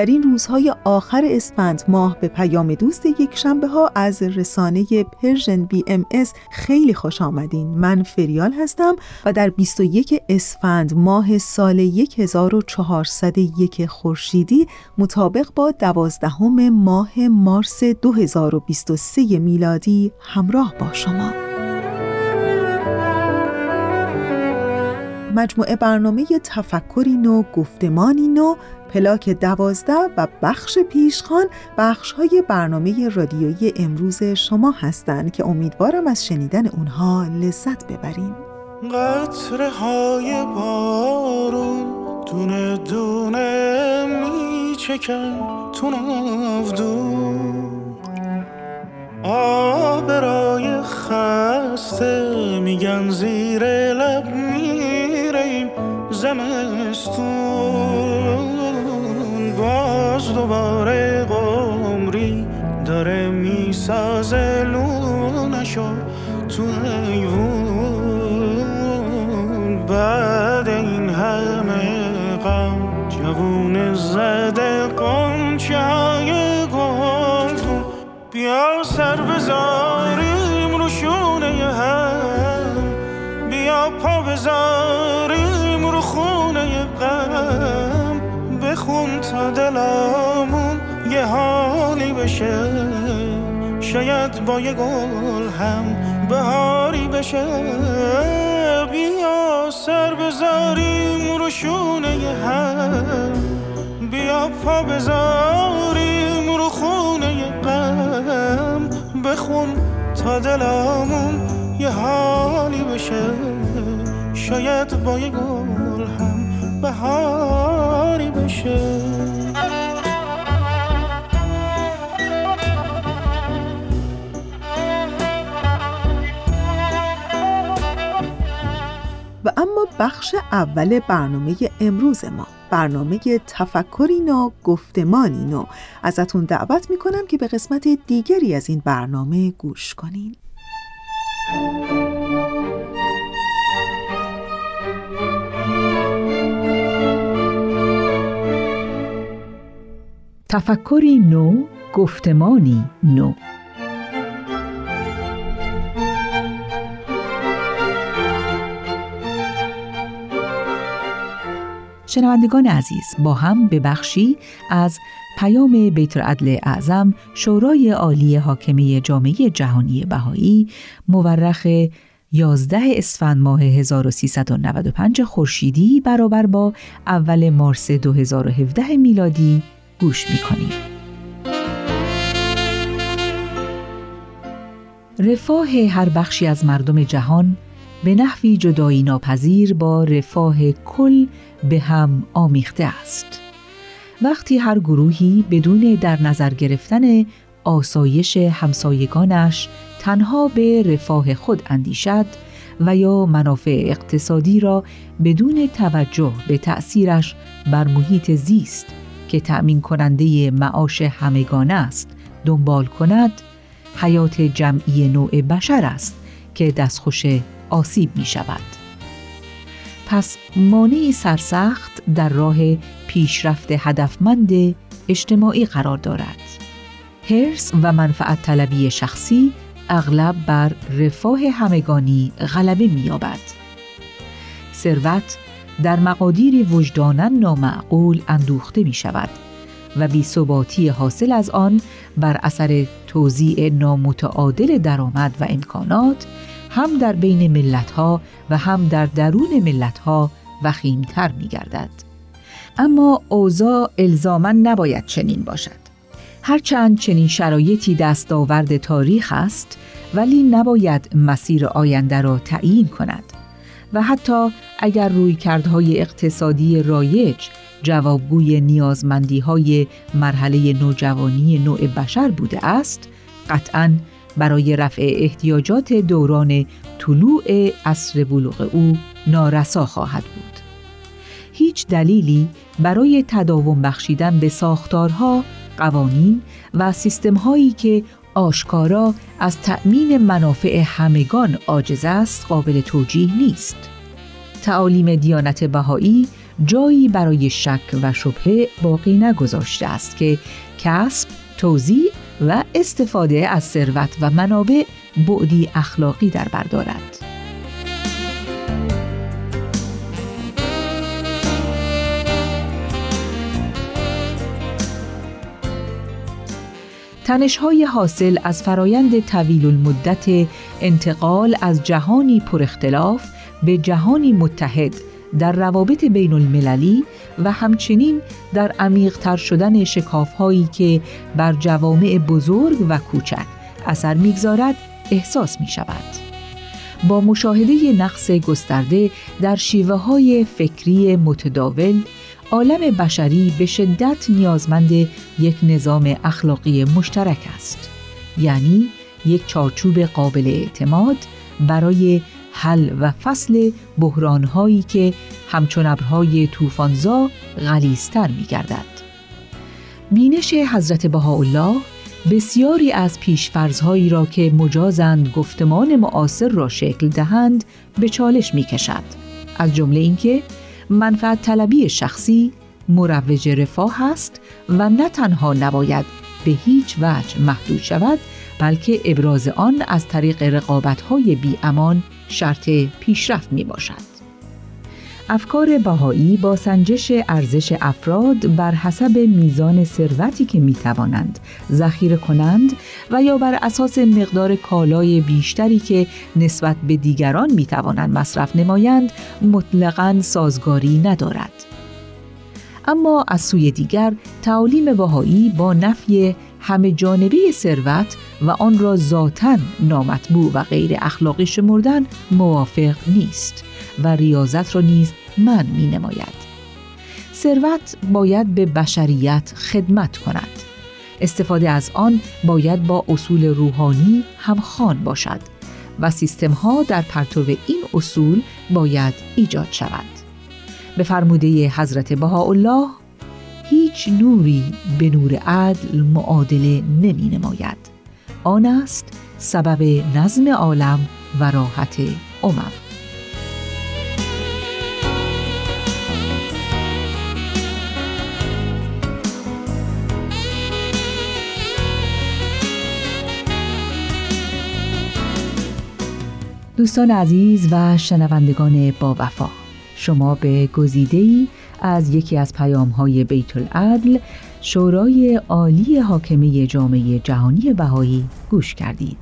در این روزهای آخر اسفند ماه به پیام دوست یک شنبه ها از رسانه Persian BMS خیلی خوش آمدین. من فریال هستم و در 21 اسفند ماه سال 1401 خورشیدی مطابق با دوازدهم ماه مارس 2023 میلادی همراه با شما. مجموعه برنامه تفکری نو گفتمانی نو پلاک دوازده و بخش پیشخان بخش های برنامه رادیویی امروز شما هستند که امیدوارم از شنیدن اونها لذت ببریم قطره های بارون دونه دونه می چکن تو آبرای خسته میگن زیر لب میریم زمستون باز دوباره قمری داره می‌سازه لونشو تو ایوون بعد این همه غم جوون زده قنچه های گلدون بیا سر بذاریم دلامون یه حالی بشه. شاید با یه گل هم بهاری بشه. بیا سر بذاریم رو شونه هم. بیا پا بذاریم رو خونه قم بخون تا دلامون یه حالی بشه. شاید با یه گل هم بهاری بشه. و اما بخش اول برنامه امروز ما برنامه تفکری نو گفتمانی نو. ازتون دعوت می‌کنم که به قسمت دیگری از این برنامه گوش کنین. تفکری نو گفتمانی نو. شنوندگان عزیز با هم به بخشی از پیام بیت العدل اعظم شورای عالی حاکمه جامعه جهانی بهایی مورخ 11 اسفند ماه 1395 خورشیدی برابر با اول مارس 2017 میلادی گوش می‌کنیم. رفاه هر بخشی از مردم جهان به نحوی جدایی ناپذیر با رفاه کل به هم آمیخته است. وقتی هر گروهی بدون در نظر گرفتن آسایش همسایگانش تنها به رفاه خود اندیشد و یا منافع اقتصادی را بدون توجه به تأثیرش بر محیط زیست که تأمین کننده معاش همگانه است دنبال کند حیات جمعی نوع بشر است که دستخوش آسیب می شود. پس مانعی سرسخت در راه پیشرفت هدفمند اجتماعی قرار دارد. هرس و منفعت طلبی شخصی اغلب بر رفاه همگانی غلبه می‌یابد. ثروت در مقادیری وجدانا نامعقول اندوخته می شود و بیثباتی حاصل از آن بر اثر توزیع نامتعادل درآمد و امکانات هم در بین ملتها و هم در درون ملتها وخیمتر می گردد. اما اوضاع الزاما نباید چنین باشد. هرچند چنین شرایطی دستاورد تاریخ است ولی نباید مسیر آینده را تعیین کند و حتی اگر رویکردهای اقتصادی رایج جوابگوی نیازمندی های مرحله نوجوانی نوع بشر بوده است قطعا برای رفع احتیاجات دوران طلوع عصر بلوغ او نارسا خواهد بود. هیچ دلیلی برای تداوم بخشیدن به ساختارها، قوانین و سیستمهایی که آشکارا از تأمین منافع همگان عاجز است قابل توجیه نیست. تعالیم دیانت بهایی جایی برای شک و شبهه باقی نگذاشته است که کسب، توزیع و استفاده از ثروت و منابع بعدی اخلاقی در بردارد. تنشهای حاصل از فرایند طویل المدت انتقال از جهانی پر اختلاف به جهانی متحد در روابط بین المللی و همچنین در عمیقتر شدن شکافهایی که بر جوامع بزرگ و کوچک اثر می‌گذارد احساس می شود. با مشاهده نقص گسترده در شیوه های فکری متداول عالم بشری به شدت نیازمند یک نظام اخلاقی مشترک است یعنی یک چارچوب قابل اعتماد برای حل و فصل بحرانهایی که همچون ابرهای طوفانزا می گردد. بینش حضرت بهاءالله بسیاری از پیشفرزهایی را که مجازند گفتمان معاصر را شکل دهند به چالش می کشد. از جمله اینکه منفعت طلبی شخصی مروج رفاه است و نه تنها نباید به هیچ وجه محدود شود بلکه ابراز آن از طریق رقابت‌های امان شرط پیشرفت می باشد. افکار بهایی با سنجش ارزش افراد بر حسب میزان ثروتی که می توانند ذخیره کنند و یا بر اساس مقدار کالای بیشتری که نسبت به دیگران می توانند مصرف نمایند مطلقاً سازگاری ندارد. اما از سوی دیگر تعالیم بهایی با نفی همه جانبه ثروت و آن را ذاتا نامطبوع و غیر اخلاقی شمردن موافق نیست و ریاضت را نیز من می نماید. ثروت باید به بشریت خدمت کند. استفاده از آن باید با اصول روحانی همخوان باشد و سیستم ها در پرتو این اصول باید ایجاد شود. به فرموده حضرت بهاءالله هیچ نوری به نور عدل معادله نمی نماید آن است سبب نظم عالم و راحت امم دوستان عزیز و شنوندگان با وفا شما به گزیده از یکی از پیام های بیت العدل شورای عالی حاکمه جامعه جهانی بهایی گوش کردید.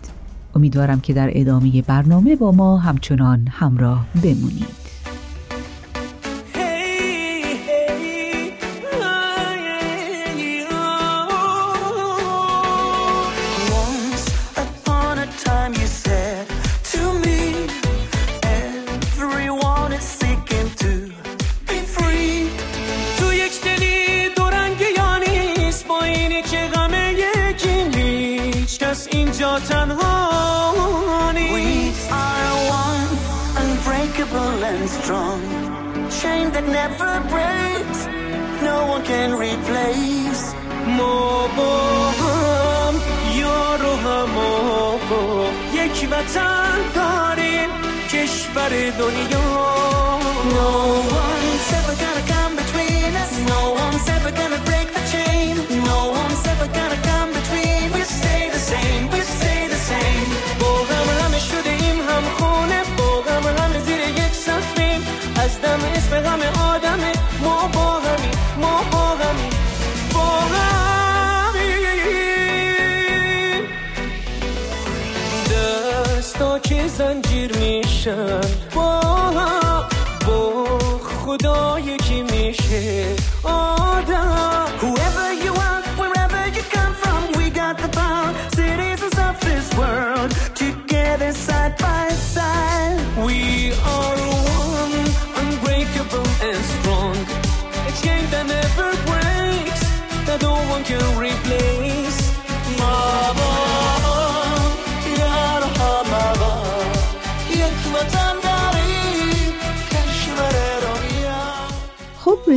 امیدوارم که در ادامه برنامه با ما همچنان همراه بمونید. کشور دنیا No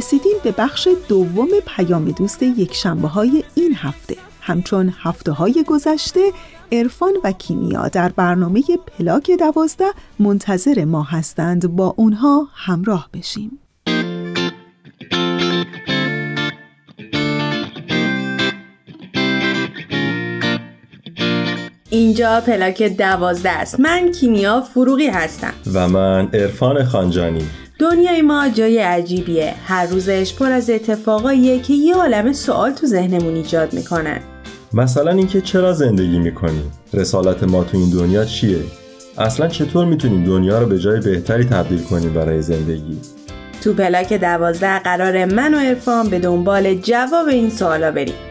رسیدیم به بخش دوم پیام دوست یک شنبه های این هفته. همچون هفته های گذشته عرفان و کیمیا در برنامه پلاک دوازده منتظر ما هستند با اونها همراه بشیم. اینجا پلاک دوازده است. من کیمیا فروغی هستم. و من عرفان خانجانی. دنیای ما جای عجیبیه. هر روزش پر از اتفاقاییه که یه عالم سوال تو ذهنمون ایجاد می‌کنن مثلا اینکه چرا زندگی می‌کنیم رسالت ما تو این دنیا چیه؟ اصلا چطور می‌تونیم دنیا رو به جای بهتری تبدیل کنیم برای زندگی؟ تو پلاک دوازده قرار من و عرفان به دنبال جواب این سوالا بریم.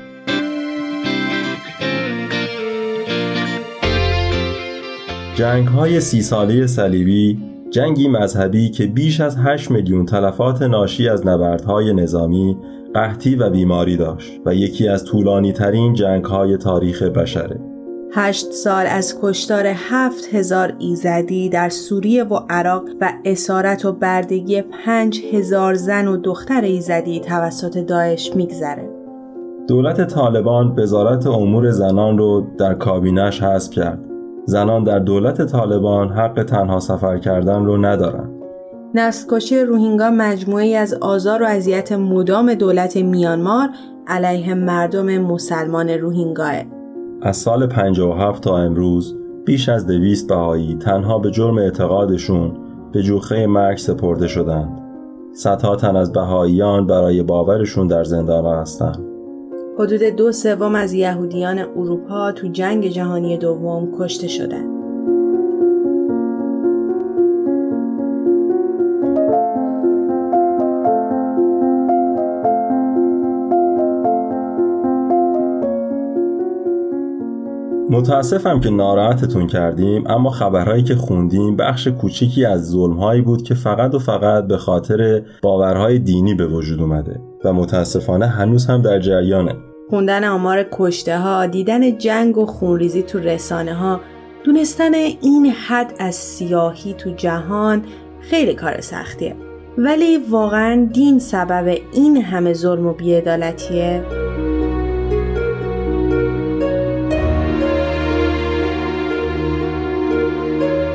جنگ های سی ساله صلیبی جنگی مذهبی که بیش از 8 میلیون تلفات ناشی از نبردهای نظامی، قحطی و بیماری داشت و یکی از طولانی ترین جنگ های تاریخ بشره. هشت سال از کشتار هفت هزار ایزدی در سوریه و عراق و اسارت و بردگی پنج هزار زن و دختر ایزدی توسط داعش میگذره. دولت طالبان وزارت امور زنان رو در کابینش حذف کرد. زنان در دولت طالبان حق تنها سفر کردن رو ندارن. نسل روهینگا مجموعی از آزار و اذیت مدام دولت میانمار علیه مردم مسلمان روهینگاه. از سال 57 تا امروز بیش از دویست بهایی تنها به جرم اعتقادشون به جوخه مرگ سپرده شدند. صدها تن از بهاییان برای باورشون در زندان هستند. حدود دو سوم از یهودیان اروپا تو جنگ جهانی دوم کشته شدند. متاسفم که ناراحتتون کردیم اما خبرهایی که خوندیم بخش کوچیکی از ظلمهایی بود که فقط و فقط به خاطر باورهای دینی به وجود اومده و متاسفانه هنوز هم در جریانه خوندن آمار کشته ها، دیدن جنگ و خونریزی تو رسانه ها، دونستن این حد از سیاهی تو جهان خیلی کار سختیه. ولی واقعا دین سبب این همه ظلم و بیعدالتیه؟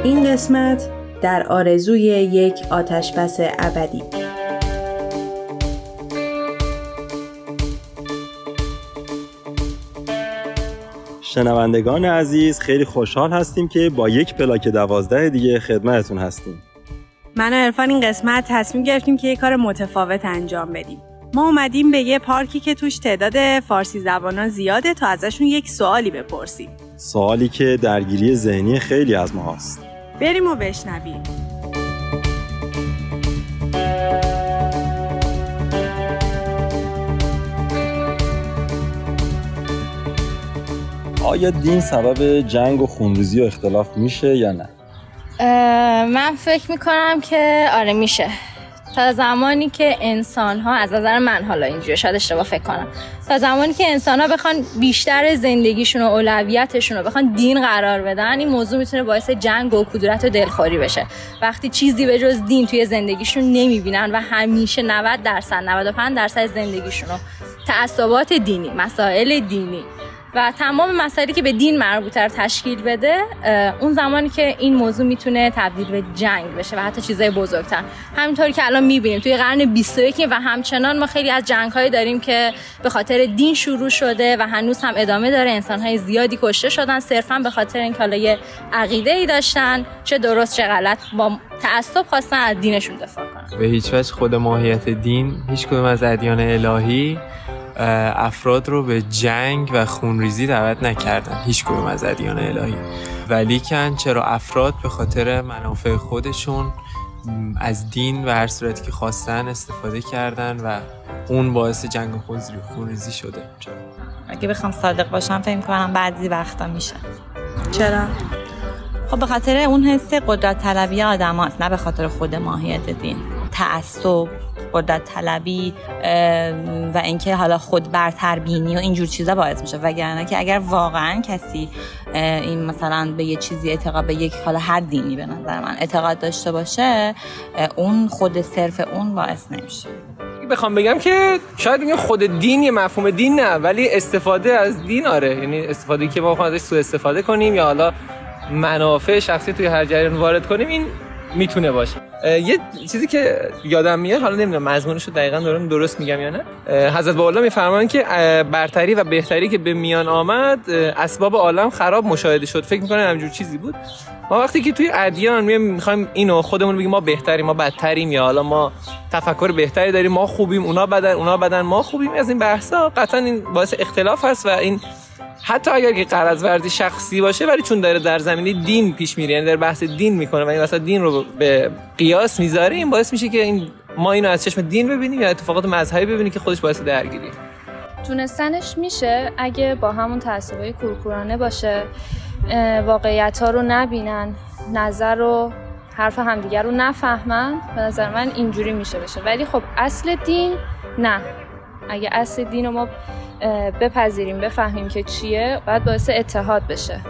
این قسمت در آرزوی یک آتشبس ابدی شنوندگان عزیز خیلی خوشحال هستیم که با یک پلاک دوازده دیگه خدمتتون هستیم. من و عرفان این قسمت تصمیم گرفتیم که یه کار متفاوت انجام بدیم. ما اومدیم به یه پارکی که توش تعداد فارسی زبانان زیاده تا ازشون یک سوالی بپرسیم. سوالی که درگیری ذهنی خیلی از ما هست بریم و بشنویم. آیا دین سبب جنگ و خونریزی و اختلاف میشه یا نه؟ من فکر می‌کنم که آره میشه. تا زمانی که انسان ها از نظر من حالا اینجوری شاید اشتباه فکر کنم. تا زمانی که انسان ها بخوان بیشتر زندگیشون و اولویتشون رو بخوان دین قرار بدن این موضوع می‌تونه باعث جنگ و کدورت و دلخوری بشه. وقتی چیزی به جز دین توی زندگیشون نمی‌بینن و همیشه 90 درصد 95 درصد زندگیشون رو تعصبات دینی مسائل دینی و تمام مسائلی که به دین مربوطه تشکیل بده اون زمانی که این موضوع می‌تونه تبدیل به جنگ بشه و حتی چیزای بزرگتر. همینطوری که الان می‌بینیم توی قرن 21 و همچنان ما خیلی از جنگ هایی داریم که به خاطر دین شروع شده و هنوز هم ادامه داره. انسان های زیادی کشته شدن صرفا به خاطر این حالا عقیده ای داشتن چه درست چه غلط با تعصب خواستن از دینشون دفاع کنن. به هیچ وجه خود ماهیت دین هیچ کدوم از ادیان الهی افراد رو به جنگ و خونریزی دعوت نکردن. هیچ کدوم از ادیان الهی. ولیکن چرا افراد به خاطر منافع خودشون از دین و هر صورتی که خواستن استفاده کردن و اون باعث جنگ و خونریزی شده. چرا؟ اگه بخوام صادق باشم فکر کنم بعضی وقتا میشه. چرا؟ خب به خاطر اون حس قدرت طلبی آدم هست نه به خاطر خود ماهیت دین. تعصب قدرت طلبی و اینکه حالا خود برتر بینی و اینجور چیزا باعث میشه. وگرنه که اگر واقعا کسی این مثلا به یه چیزی اعتقاد به یک حالا هر دینی به نظر من اعتقاد داشته باشه اون خود صرف اون باعث نمیشه. بخوام بگم که شاید بگم خود دین یه مفهوم دین نه ولی استفاده از دین آره. یعنی استفاده که ما ازش سوء استفاده کنیم یا حالا منافع شخصی توی هر جریان وارد کنیم این می‌تونه باشه. یه چیزی که یادم میاد حالا نمی‌دونم مضمونش رو دقیقا دارم درست میگم یا نه. حضرت بالا میفرمان که برتری و بهتری که به میان آمد اسباب عالم خراب مشاهده شد. فکر می‌کنم همجور چیزی بود. ما وقتی که توی ادیان می‌خوایم اینو خودمون بگیم ما بهتریم ما بدتریم یا حالا ما تفکر بهتری داریم ما خوبیم اونا بدن اونا بدن ما خوبیم از این بحثا قطعا این باعث اختلاف هست و این حتی اگر که قرض ورزی شخصی باشه ولی چون داره در زمینه دین پیش میره یعنی در بحث دین می‌کنه و این وسط دین رو به قیاس می‌ذاره این باعث میشه که این ما اینو از چشم دین ببینیم یا اتفاقات مذهبی ببینیم که خودش باعث درگیری تونستنش میشه اگه با همون تعصبای کورکورانه باشه واقعیت ها رو نبینن نظر رو حرف همدیگر رو نفهمن به نظر من اینجوری میشه بشه. ولی خب اصل دین نه. اگه اصل دین رو ما بپذیریم بفهمیم که چیه باید باعث اتحاد بشه.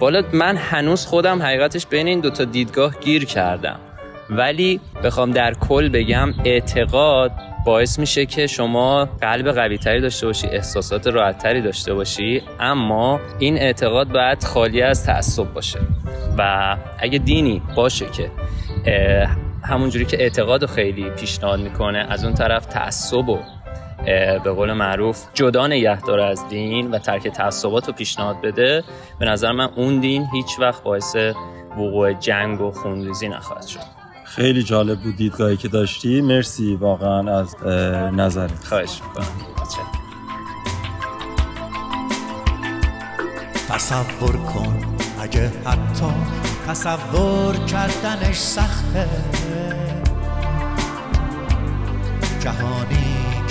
والا من هنوز خودم حقیقتش بین این دوتا دیدگاه گیر کردم. ولی بخوام در کل بگم اعتقاد باعث میشه که شما قلب قوی تری داشته باشی احساسات راحت تری داشته باشی اما این اعتقاد باید خالی از تعصب باشه. و اگه دینی باشه که همونجوری که اعتقاد رو خیلی پیشنهاد می‌کنه از اون طرف تعصب و به قول معروف جدا نگه داره از دین و ترک تعصبات رو پیشنهاد بده. به نظر من اون دین هیچ وقت باعث وقوع جنگ و خونریزی نخواهد شد. خیلی جالب بود دیدگاهی که داشتی. مرسی واقعا از نظرت. خواهش می‌کنم. تصور کن اگه حتی تصور کردنش سخته. جهانی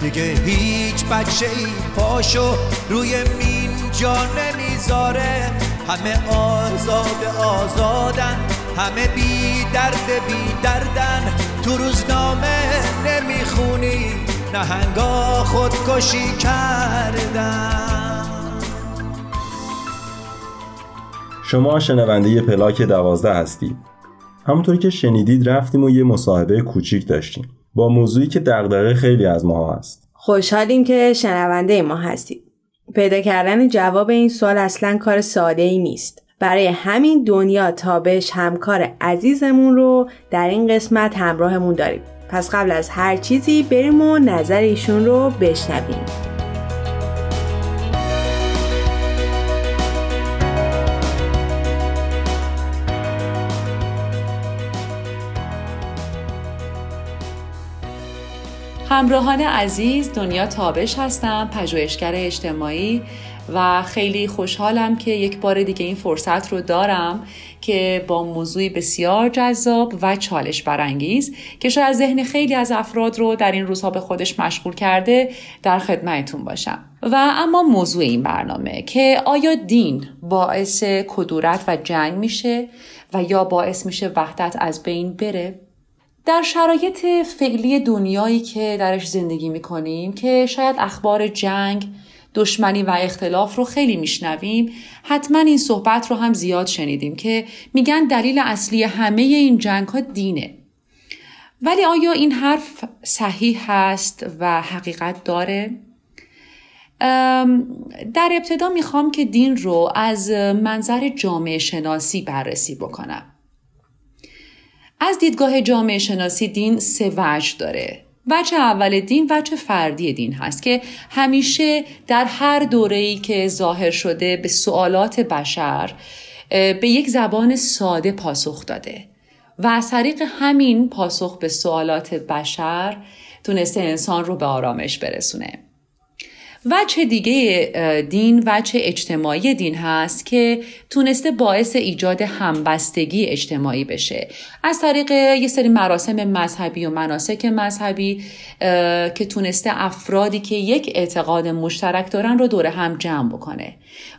دیگه هیچ بچه ای پاشو روی مین جا نمی‌ذاره. همه آزاد آزادن همه بی درد بی دردن. تو روزنامه نمی‌خونی نهنگا خودکشی کردن. شما شنونده پلاک دوازده هستید. همونطوری که شنیدید رفتیم و یه مصاحبه کوچیک داشتیم. با موضوعی که دغدغه خیلی از ما هست. خوشحالیم که شنونده ما هستید. پیدا کردن جواب این سوال اصلا کار ساده ای نیست. برای همین دنیا تابش همکار عزیزمون رو در این قسمت همراهمون داریم. پس قبل از هر چیزی بریم و نظر ایشون رو بشنویم. همراهان عزیز دنیا تابش هستم پژوهشگر اجتماعی و خیلی خوشحالم که یک بار دیگه این فرصت رو دارم که با موضوعی بسیار جذاب و چالش برانگیز که شاید ذهن خیلی از افراد رو در این روزها به خودش مشغول کرده در خدمتتون باشم. و اما موضوع این برنامه که آیا دین باعث کدورت و جنگ میشه و یا باعث میشه وحدت از بین بره؟ در شرایط فعلی دنیایی که درش زندگی می‌کنیم که شاید اخبار جنگ دشمنی و اختلاف رو خیلی میشنویم حتما این صحبت رو هم زیاد شنیدیم که میگن دلیل اصلی همه این جنگ ها دینه ولی آیا این حرف صحیح هست و حقیقت داره؟ در ابتدا می‌خوام که دین رو از منظر جامعه شناسی بررسی بکنم از دیدگاه جامعه شناسی دین سه وجه داره. وجه اول دین وجه فردی دین هست که همیشه در هر دوره‌ای که ظاهر شده به سوالات بشر به یک زبان ساده پاسخ داده و از طریق همین پاسخ به سوالات بشر تونسته انسان رو به آرامش برسونه. وجه دیگه دین وجه اجتماعی دین هست که تونسته باعث ایجاد همبستگی اجتماعی بشه. از طریق یه سری مراسم مذهبی و مناسک مذهبی که تونسته افرادی که یک اعتقاد مشترک دارن رو دور هم جمع بکنه.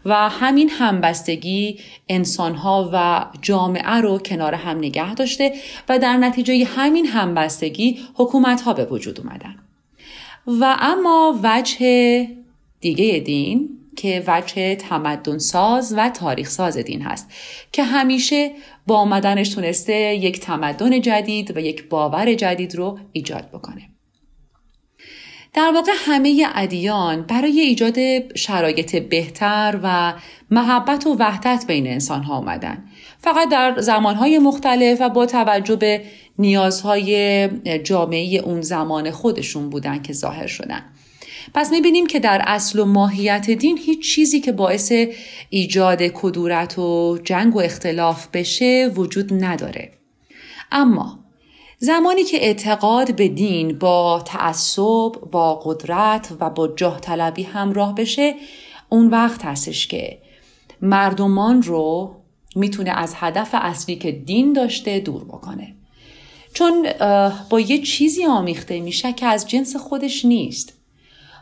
و همین همبستگی انسانها و جامعه رو کنار هم نگه داشته و در نتیجه همین همبستگی حکومت ها به وجود اومدن. و اما وجه دیگه دین که وجه تمدن ساز و تاریخ ساز دین هست که همیشه با آمدنش تونسته یک تمدن جدید و یک باور جدید رو ایجاد بکنه. در واقع همه ادیان برای ایجاد شرایط بهتر و محبت و وحدت بین انسان ها آمدن. فقط در زمانهای مختلف و با توجه به نیازهای جامعه اون زمان خودشون بودن که ظاهر شدن. پس می‌بینیم که در اصل و ماهیت دین هیچ چیزی که باعث ایجاد کدورت و جنگ و اختلاف بشه وجود نداره. اما زمانی که اعتقاد به دین با تعصب، با قدرت و با جاه طلبی همراه بشه اون وقت هستش که مردمان رو می‌تونه از هدف اصلی که دین داشته دور بکنه. چون با یه چیزی آمیخته میشه که از جنس خودش نیست.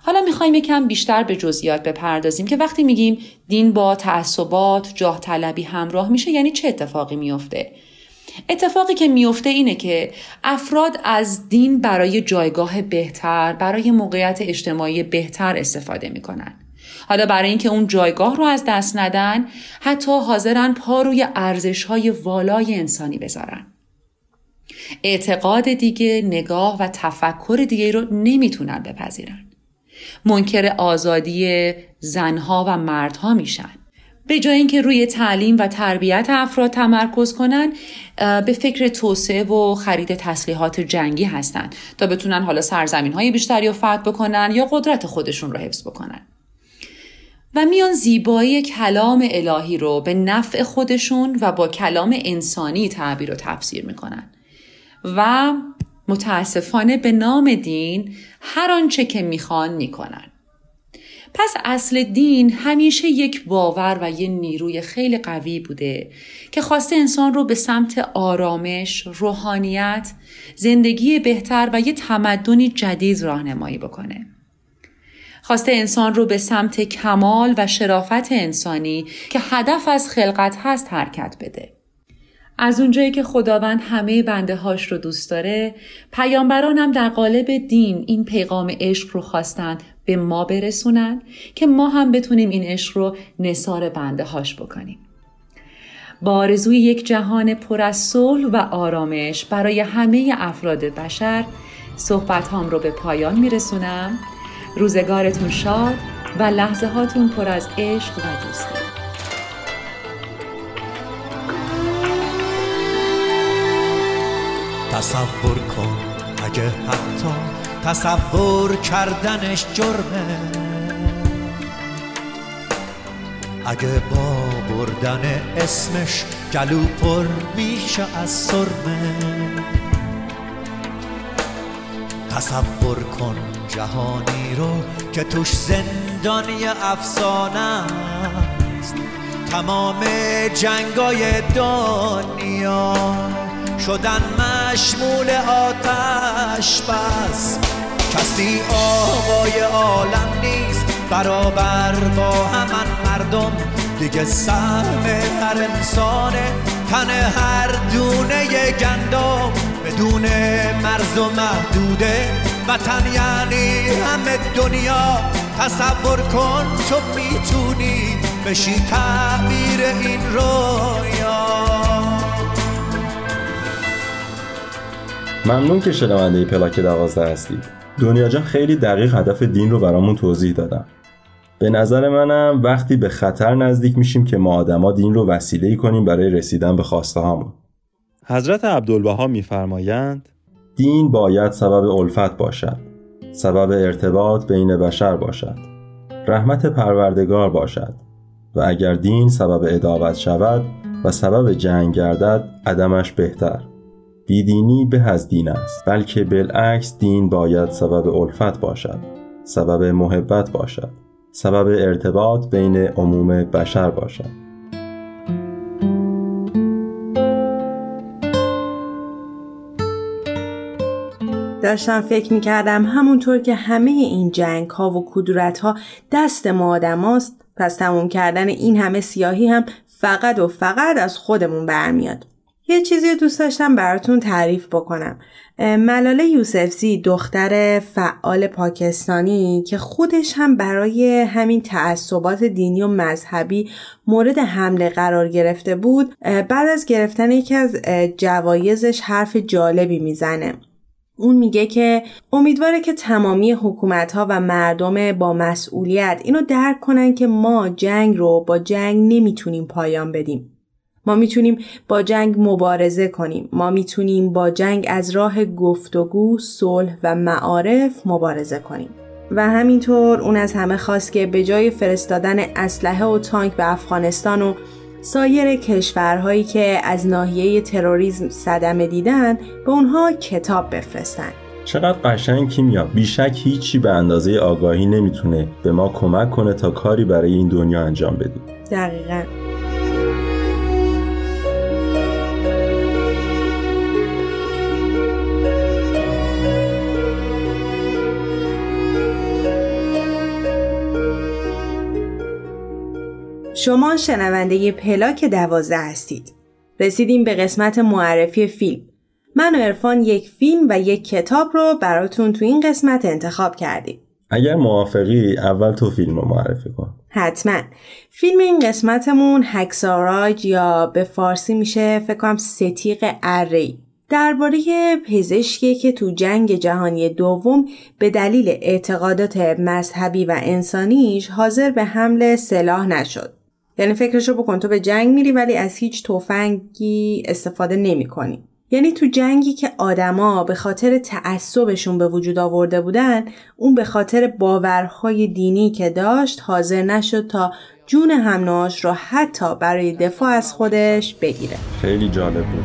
حالا می‌خوایم یکم بیشتر به جزئیات بپردازیم که وقتی میگیم دین با تعصبات جاه طلبی همراه میشه یعنی چه اتفاقی میفته اتفاقی که میفته اینه که افراد از دین برای جایگاه بهتر برای موقعیت اجتماعی بهتر استفاده می‌کنن. حالا برای اینکه اون جایگاه رو از دست ندن حتی حاضرن پا روی ارزش های والای انسانی بذارن. اعتقاد دیگه نگاه و تفکر دیگه رو نمی‌تونن بپذیرن. منکر آزادی زنها و مردها میشن. به جای اینکه روی تعلیم و تربیت افراد تمرکز کنن به فکر توسعه و خرید تسلیحات جنگی هستند تا بتونن حالا سرزمین های بیشتری رو فتح بکنن یا قدرت خودشون رو حفظ بکنن. و میان زیبایی کلام الهی رو به نفع خودشون و با کلام انسانی تعبیر و تفسیر می‌کنن و متاسفانه به نام دین هر آنچه که می‌خوان می‌کنن پس اصل دین همیشه یک باور و یه نیروی خیلی قوی بوده که خواسته انسان رو به سمت آرامش، روحانیت، زندگی بهتر و یه تمدنی جدید راهنمایی بکنه. خواسته انسان رو به سمت کمال و شرافت انسانی که هدف از خلقت هست حرکت بده. از اونجایی که خداوند همه بنده هاش رو دوست داره پیامبران هم در قالب دین این پیغام عشق رو خواستن به ما برسونن که ما هم بتونیم این عشق رو نصار بنده هاش بکنیم با آرزوی یک جهان پر از صلح و آرامش برای همه افراد بشر صحبت هام رو به پایان میرسونم روزگارتون شاد و لحظه هاتون پر از عشق و دوستی. تصور کن اگه حتی تصور کردنش جرمه. اگه با بردن اسمش گلو پر میشه از سرمه. تصور کن جهانی رو که توش زندانی افسانه است. تمام جنگای دنیا شدن مشمول آتش بس. کسی آقای عالم نیست برابر با همان مردم. دیگه سهم هر انسان تن هر دونه گندم. بدون مرز و محدوده. وطن یعنی همه دنیا. تصور کن تو می‌تونی بشی تعبیر این رویا. ممنون که شنونده پلاک دوازده هستید دنیا جان خیلی دقیق هدف دین رو برامون توضیح دادم به نظر منم وقتی به خطر نزدیک میشیم که ما آدما دین رو وسیله کنیم برای رسیدن به خواسته هامون. حضرت عبدالبها میفرمایند دین باید سبب الفت باشد سبب ارتباط بین بشر باشد رحمت پروردگار باشد و اگر دین سبب ادابت شود و سبب جنگ گردد عدمش بهتر. بیدینی به از دین است بلکه بالعکس دین باید سبب الفت باشد سبب محبت باشد سبب ارتباط بین عموم بشر باشد. داشتم فکر می‌کردم همونطور که همه این جنگ ها و کدورت ها دست ما آدم هاست پس تموم کردن این همه سیاهی هم فقط و فقط از خودمون برمیاد. یه چیزی دوست داشتم براتون تعریف بکنم. ملاله یوسفزی دختر فعال پاکستانی که خودش هم برای همین تعصبات دینی و مذهبی مورد حمله قرار گرفته بود بعد از گرفتن یکی از جوایزش حرف جالبی می‌زنه. اون میگه که امیدواره که تمامی حکومت ها و مردم با مسئولیت اینو درک کنن که ما جنگ رو با جنگ نمی‌تونیم پایان بدیم. ما می‌تونیم با جنگ مبارزه کنیم. ما می‌تونیم با جنگ از راه گفتگو، صلح و معارف مبارزه کنیم. و همینطور اون از همه خواست که به جای فرستادن اسلحه و تانک به افغانستان و سایر کشورهایی که از ناحیه تروریسم صدمه دیدن به اونها کتاب بفرستن. چقدر قشنگ کیمیا بیشک هیچی به اندازه آگاهی نمی‌تونه به ما کمک کنه تا کاری برای این دنیا انجام بدیم. دقیقا. شما شنونده پلاک دوازده هستید. رسیدیم به قسمت معرفی فیلم. من و ارفان یک فیلم و یک کتاب رو براتون تو این قسمت انتخاب کردیم. اگر موافقی اول تو فیلم رو معرفی کن. حتما. فیلم این قسمتمون هکساراج یا به فارسی میشه فکر کنم ستیق اری. درباره پزشکی که تو جنگ جهانی دوم به دلیل اعتقادات مذهبی و انسانیش حاضر به حمل سلاح نشد. یعنی فکرشو بکن تو به جنگ میری ولی از هیچ تفنگی استفاده نمی کنی. یعنی تو جنگی که آدما به خاطر تعصبشون به وجود آورده بودن اون به خاطر باورهای دینی که داشت حاضر نشد تا جون همناش رو حتی برای دفاع از خودش بگیره خیلی جالب بود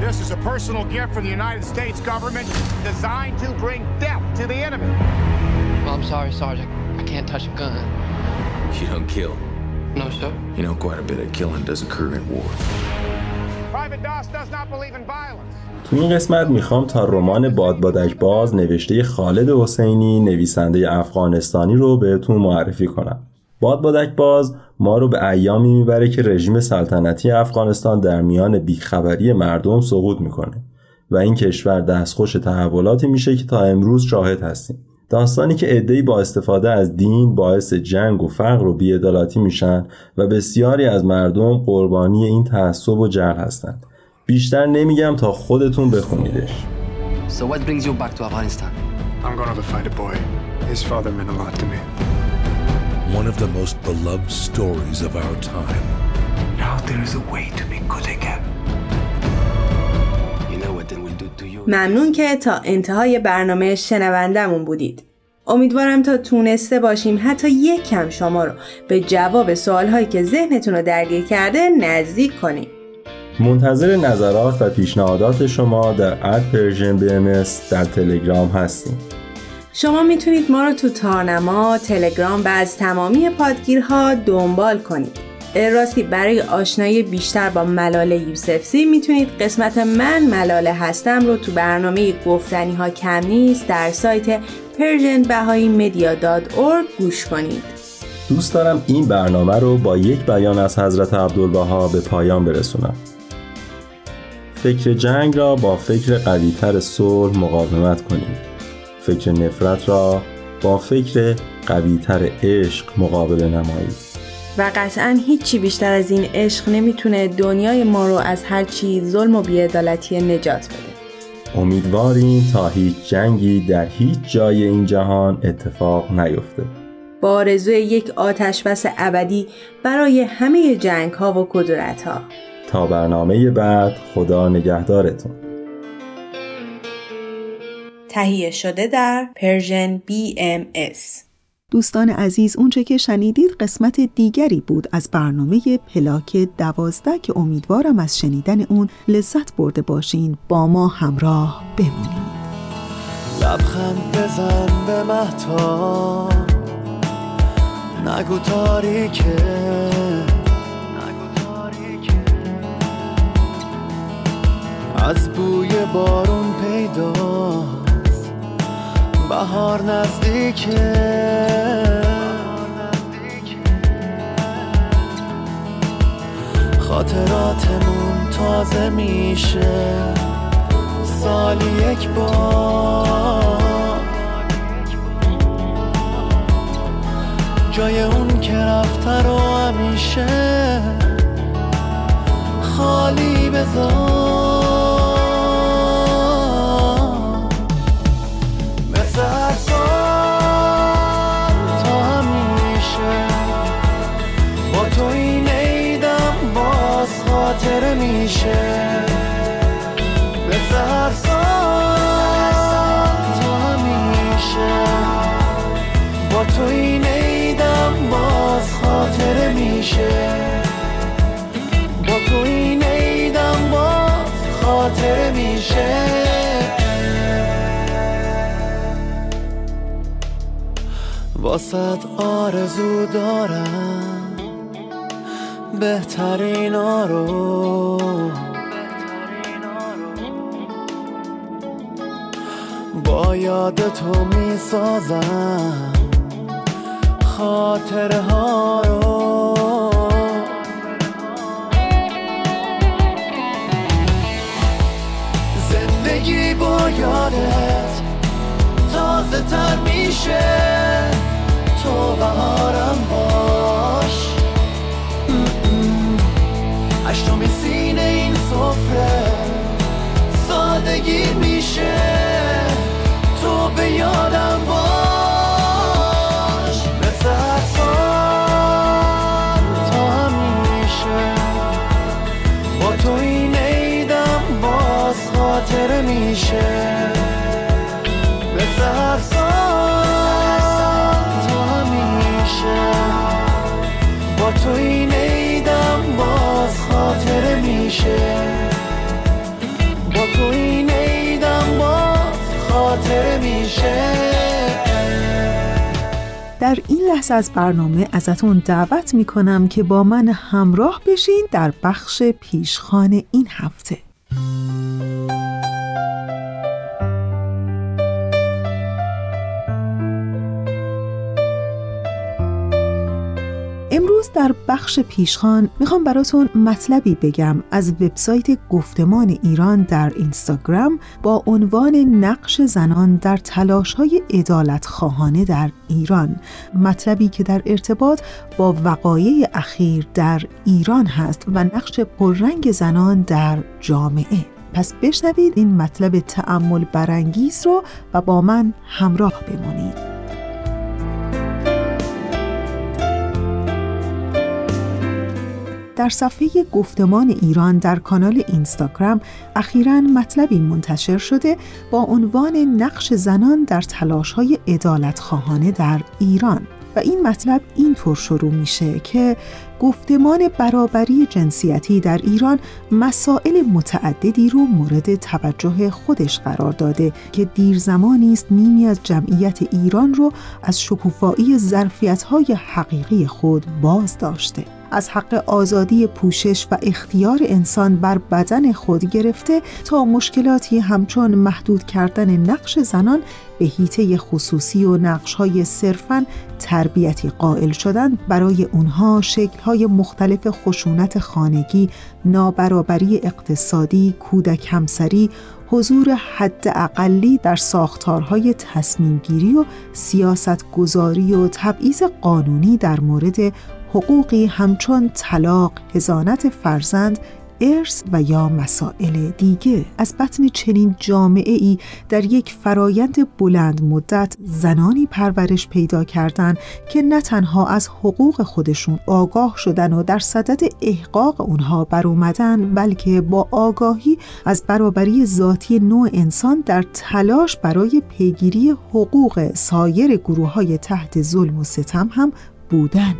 This is a personal gift from the United States government designed to bring death to the enemy. Well, I'm sorry, Sergeant. I can't touch a gun. You don't kill. No, sir. You know, quite a bit of killing does occur in war. Private Doss does not believe in violence. تو این قسمت می‌خوام تا رمان بادبادک باز نوشته خالد حسینی نویسنده افغانستانی رو بهتون معرفی کنم. بادبادک باز ما رو به ایامی می‌بره که رژیم سلطنتی افغانستان در میان بیخبری مردم سقوط می‌کنه و این کشور دستخوش تحولاتی میشه که تا امروز شاهد هستیم. داستانی که عده‌ای با استفاده از دین باعث جنگ و فقر و بیعدالتی میشن و بسیاری از مردم قربانی این تعصب و جهل هستند. بیشتر نمیگم تا خودتون بخونیدش. So what brings you back to Afghanistan? I'm going to find a boy. His father meant a lot to me. One of the most beloved stories of our time. Now there is a way to be good again. ممنون که تا انتهای برنامه شنوندمون بودید. امیدوارم تا تونسته باشیم حتی یک کم شما رو به جواب سوالهایی که ذهنتون رو درگیر کرده نزدیک کنیم. منتظر نظرات و پیشنهادات شما در اد Persian B در تلگرام هستیم شما می‌تونید ما رو تو تارنما، تلگرام و از تمامی پادگیرها دنبال کنید. راستی برای آشنایی بیشتر با ملاله یوسفزی می‌تونید قسمت من ملاله هستم رو تو برنامه گفتنی ها کم نیست در سایت persianbahaimedia.org گوش کنید. دوست دارم این برنامه رو با یک بیان از حضرت عبدالبها به پایان برسونم. فکر جنگ را با فکر قویتر صلح مقاومت کنید. فکر نفرت را با فکر قویتر عشق مقابله نمایید و قطعا هیچی بیشتر از این عشق نمی‌تونه دنیای ما رو از هر چی ظلم و بیعدالتی نجات بده. امیدواریم تا هیچ جنگی در هیچ جای این جهان اتفاق نیفته. با آرزوی یک آتش بس ابدی برای همه جنگ ها و کدورت ها تا برنامه بعد خدا نگهدارتون. تهیه شده در Persian BMS دوستان عزیز اونچه که شنیدید قسمت دیگری بود از برنامه پلاک دوازده که امیدوارم از شنیدن اون لذت برده باشین. با ما همراه بمونید. لبخند بزن به مهتا نگو تاریکه. از بوی بارون پیدا. بهار نزدیکه. خاطراتمون تازه میشه. سالی یک بار. جای اون که رفته رو همیشه. خالی بذار. میشه مثل هر تا همیشه با تو این باز خاطره میشه. با تو این باز خاطره میشه. واسد آرزو دارم بهترین رو. با یاد تو می سازم خاطره ها رو. زندگی با یادت تازه تر میشه. لحظه از برنامه ازتون دعوت می‌کنم که با من همراه بشین در بخش پیشخان این هفته. امروز در بخش پیشخان می‌خوام براتون مطلبی بگم از وبسایت گفتمان ایران در اینستاگرام با عنوان نقش زنان در تلاش های ادالت خواهانه در ایران. مطلبی که در ارتباط با وقایع اخیر در ایران هست و نقش پررنگ زنان در جامعه. پس بشنوید این مطلب تأمل برانگیز رو و با من همراه بمونید. در صفحه گفتمان ایران در کانال اینستاگرام اخیرا مطلبی منتشر شده با عنوان نقش زنان در تلاش های ادالت خواهانه در ایران. و این مطلب اینطور شروع میشه که گفتمان برابری جنسیتی در ایران مسائل متعددی رو مورد توجه خودش قرار داده که دیر زمانی است نیمی از جمعیت ایران رو از شکوفایی ظرفیت‌های حقیقی خود باز داشته از حق آزادی پوشش و اختیار انسان بر بدن خود گرفته تا مشکلاتی همچون محدود کردن نقش زنان به هیته خصوصی و نقشهای صرفاً تربیتی قائل شدن برای اونها شکلهای مختلف خشونت خانگی، نابرابری اقتصادی، کودک همسری، حضور حد اقلی در ساختارهای تصمیم گیری و سیاست گذاری و تبعیض قانونی در مورد حقوقی همچون طلاق، هزانت فرزند، ارث و یا مسائل دیگه. از بطن چنین جامعه ای در یک فرایند بلند مدت زنانی پرورش پیدا کردند که نه تنها از حقوق خودشون آگاه شدن و در صدد احقاق اونها بر اومدن بلکه با آگاهی از برابری ذاتی نوع انسان در تلاش برای پیگیری حقوق سایر گروه های تحت ظلم و ستم هم بودن.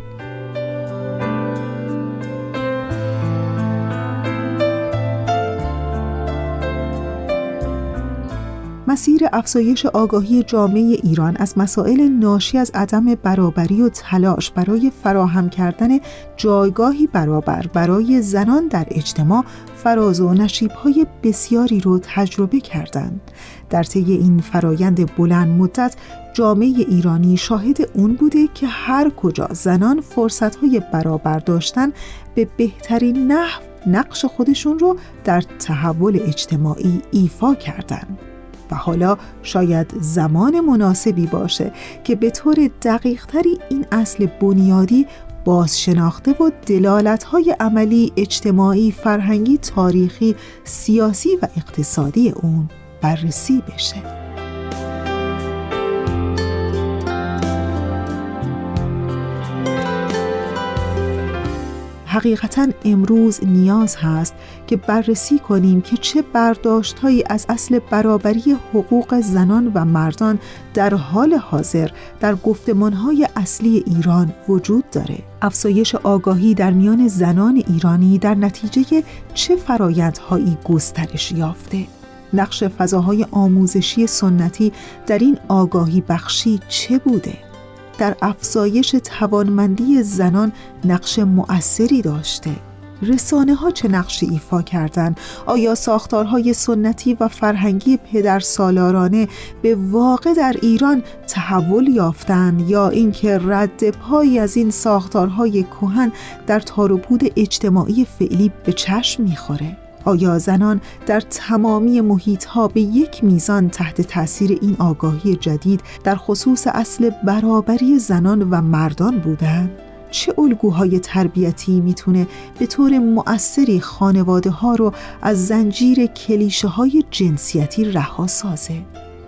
مسیر افزایش آگاهی جامعه ایران از مسائل ناشی از عدم برابری و تلاش برای فراهم کردن جایگاهی برابر برای زنان در اجتماع فراز و نشیبهای بسیاری رو تجربه کردند. در طی این فرایند بلند مدت جامعه ایرانی شاهد اون بوده که هر کجا زنان فرصتهای برابر داشتن به بهترین نحو نقش خودشون رو در تحول اجتماعی ایفا کردند. و حالا شاید زمان مناسبی باشه که به طور دقیقتری این اصل بنیادی بازشناخته و دلالتهای عملی اجتماعی، فرهنگی، تاریخی، سیاسی و اقتصادی اون بررسی بشه. حقیقتا امروز نیاز هست که بررسی کنیم که چه برداشتهایی از اصل برابری حقوق زنان و مردان در حال حاضر در گفتمانهای اصلی ایران وجود داره. افزایش آگاهی در میان زنان ایرانی در نتیجه چه فرایندهایی گسترش یافته؟ نقش فضاهای آموزشی سنتی در این آگاهی بخشی چه بوده؟ در افزایش توانمندی زنان نقش مؤثری داشته رسانه ها چه نقشی ایفا کردند؟ آیا ساختارهای سنتی و فرهنگی پدر سالارانه به واقع در ایران تحول یافتند یا اینکه رد پایی از این ساختارهای کهن در تاروپود اجتماعی فعلی به چشم می‌خوره؟ آیا زنان در تمامی محیط ها به یک میزان تحت تاثیر این آگاهی جدید در خصوص اصل برابری زنان و مردان بودند؟ چه الگوهای تربیتی می‌تونه به طور مؤثری خانواده ها رو از زنجیر کلیشه های جنسیتی رها سازه؟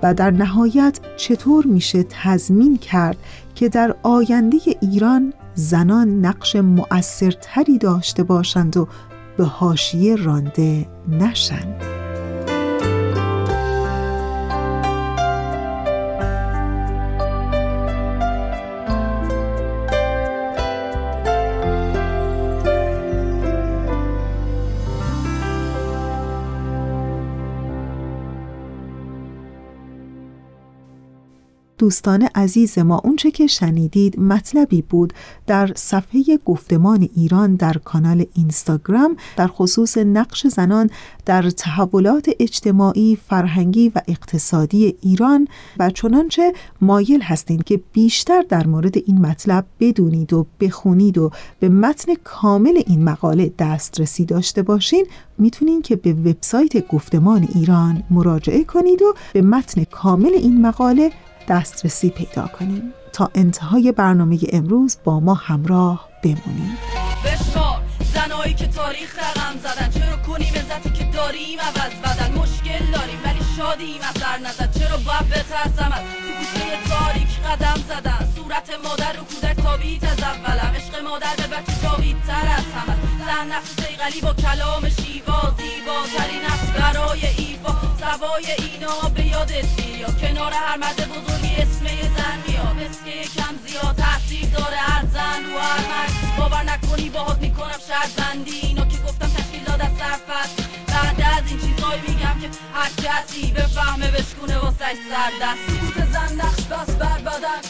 و در نهایت چطور میشه تضمین کرد که در آینده ایران زنان نقش مؤثرتری داشته باشند و به حاشیه رانده نشن. دوستان عزیز ما اونچه که شنیدید مطلبی بود در صفحه گفتمان ایران در کانال اینستاگرام در خصوص نقش زنان در تحولات اجتماعی، فرهنگی و اقتصادی ایران و چنانچه مایل هستید که بیشتر در مورد این مطلب بدونید و بخونید و به متن کامل این مقاله دسترسی داشته باشین می‌تونین که به وبسایت گفتمان ایران مراجعه کنید و به متن کامل این مقاله دسترسی پیدا کنیم. تا انتهای برنامه امروز با ما همراه بمونید زنایی که تاریخ رقم زدن. چرا کنیم عزتی که داریم عوض بدن؟ مشکل داریم ولی شادیم اثر نزد چرا باید بترسم از تو تاریک قدم زدن. صورت مادر رو کودک تابیت از اولم. عشق مادر به بچه جاوید تر از همه. زن نقش ولی با کلام شیوا زیباترین افقرای ایفا سوای اینا به یادت بیا کنار هر مرد بزرگی اسم زن میاد. که یکم زیاد تاثیر داره هر زن رو هر مرد باور نکنی باهات می‌کنم شرط بندی اینا که گفتم تشکیل داد از بعد از این چیزایی میگم که هر کسی بفهمه بشکونه واسه سر دستی سوت زن نقش بس بر بدن.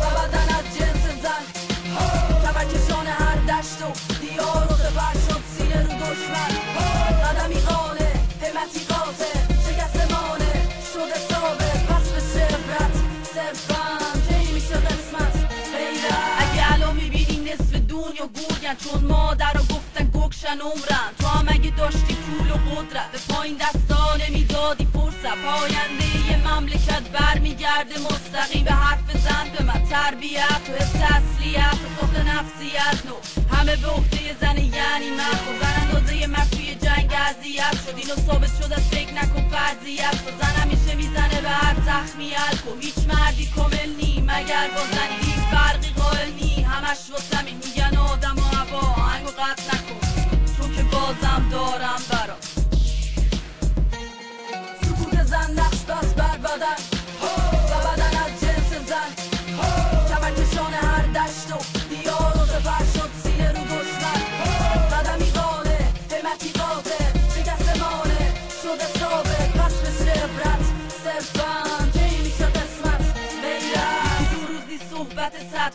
و بدن از جنس زن. کمرکشان هر دشت و دیار و شد سینه رو دشمن. قدمی قانه همتی گرگن چون مادر رو گفتن گکشن عمرن. تو هم اگه داشتی پول و قدرت به پایین دستا نمی‌دادی فرصت. پاینده یه مملکت برمیگرده مستقیم به حرف زن. به من تربیت و حس اصلیت و ساخت نفسیت نو. همه به عهده زن یعنی من. خود زن اندازه من توی جنگ اذیت شد. اینو ثابت شد از فکر نکن فرضیت. و زن همیشه می‌زنه به هر زخمی الکو هیچ مردی کامل نی. مگر با زنی هیچ فرقی قائل نی. همش واسه همین میگن آدم و هوا آهنگو قطع نکن. چون که بازم دارم برات. سکوت زن نقش بس بر بدن.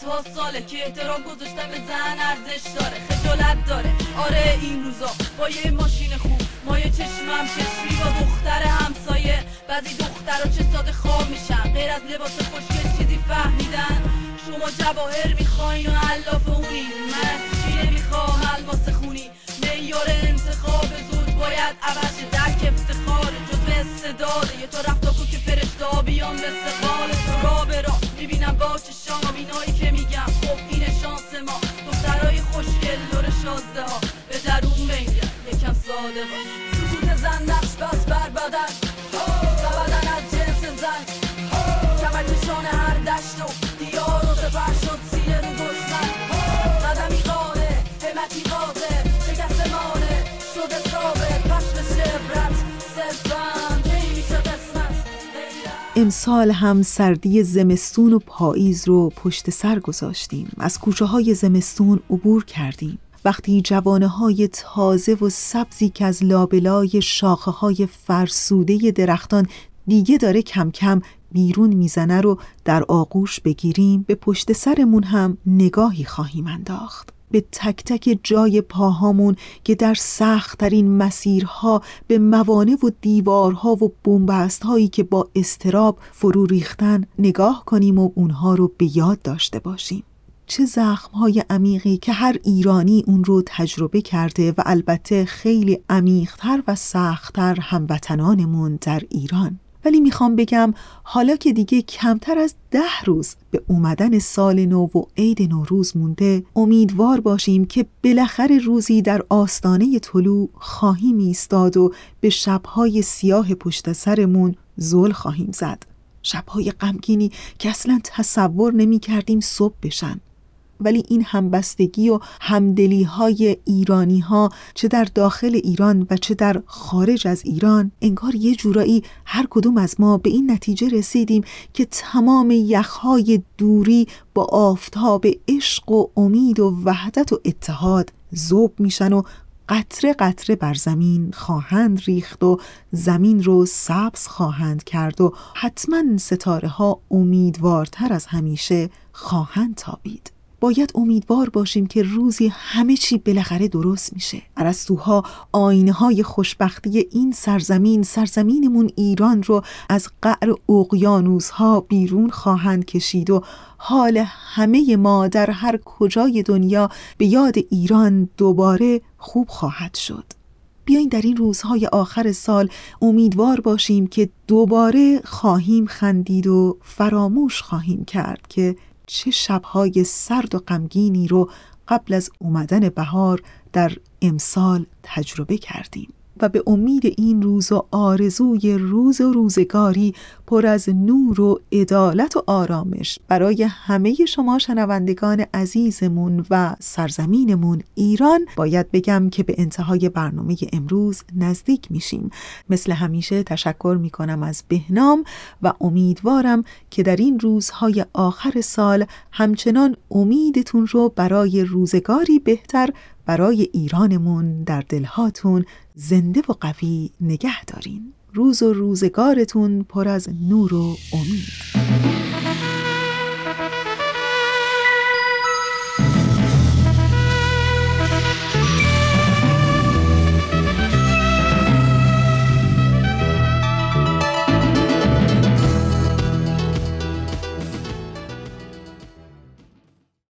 صدها ساله که احترام گذاشتن به زن ارزش داره خجالت داره. آره این روزا با یه ماشین خوب ما یه چشمم چشمی با دختر همسایه. بعضی دخترها چه ساده خواب میشن غیر از لباس خوشگل چیزی فهمیدن. شما جواهر می‌خواین و علاف اونی من از چی نمی‌خوام الماس خونی. میار انتخاب زود باید عوض درک افتخار جز به استعداده یه تو رفتا که فرشتا بیان به امسال هم سردی زمستون و پاییز رو پشت سر گذاشتیم. از کوچه های زمستون عبور کردیم. وقتی جوانه های تازه و سبزی که از لابلای شاخه های فرسوده درختان دیگه داره کم کم بیرون می‌زنه رو در آغوش بگیریم به پشت سرمون هم نگاهی خواهیم انداخت. به تک تک جای پاهامون که در سختترین مسیرها به موانع و دیوارها و بنبست هایی که با استراب فرو ریختن نگاه کنیم و اونها رو به یاد داشته باشیم. چه زخمهای عمیقی که هر ایرانی اون رو تجربه کرده و البته خیلی عمیقتر و سختتر هموطنانمون در ایران. ولی می‌خوام بگم حالا که دیگه کمتر از ده روز به اومدن سال نو و عید نوروز مونده امیدوار باشیم که بالاخره روزی در آستانه طلوع خواهیم ایستاد و به شبهای سیاه پشت سرمون زل خواهیم زد. شبهای غمگینی که اصلا تصور نمی کردیم صبح بشن. ولی این همبستگی و همدلی های ایرانی ها چه در داخل ایران و چه در خارج از ایران انگار یه جورایی هر کدوم از ما به این نتیجه رسیدیم که تمام یخهای دوری با آفتاب عشق و امید و وحدت و اتحاد زوب میشن و قطره قطره بر زمین خواهند ریخت و زمین رو سبز خواهند کرد و حتما ستاره ها امیدوارتر از همیشه خواهند تابید. باید امیدوار باشیم که روزی همه چی بالاخره درست میشه. ارسطوها آینه های خوشبختی این سرزمین سرزمینمون ایران رو از قعر اقیانوس ها بیرون خواهند کشید و حال همه ما در هر کجای دنیا به یاد ایران دوباره خوب خواهد شد. بیاین در این روزهای آخر سال امیدوار باشیم که دوباره خواهیم خندید و فراموش خواهیم کرد که چه شبهای سرد و غمگینی رو قبل از اومدن بهار در امسال تجربه کردیم. و به امید این روز و آرزوی روز و روزگاری پر از نور و عدالت و آرامش برای همه شما شنوندگان عزیزمون و سرزمینمون ایران باید بگم که به انتهای برنامه امروز نزدیک میشیم. مثل همیشه تشکر می‌کنم از بهنام و امیدوارم که در این روزهای آخر سال همچنان امیدتون رو برای روزگاری بهتر برای ایرانمون در دلهاتون زنده و قوی نگه دارین. روز و روزگارتون پر از نور و امید.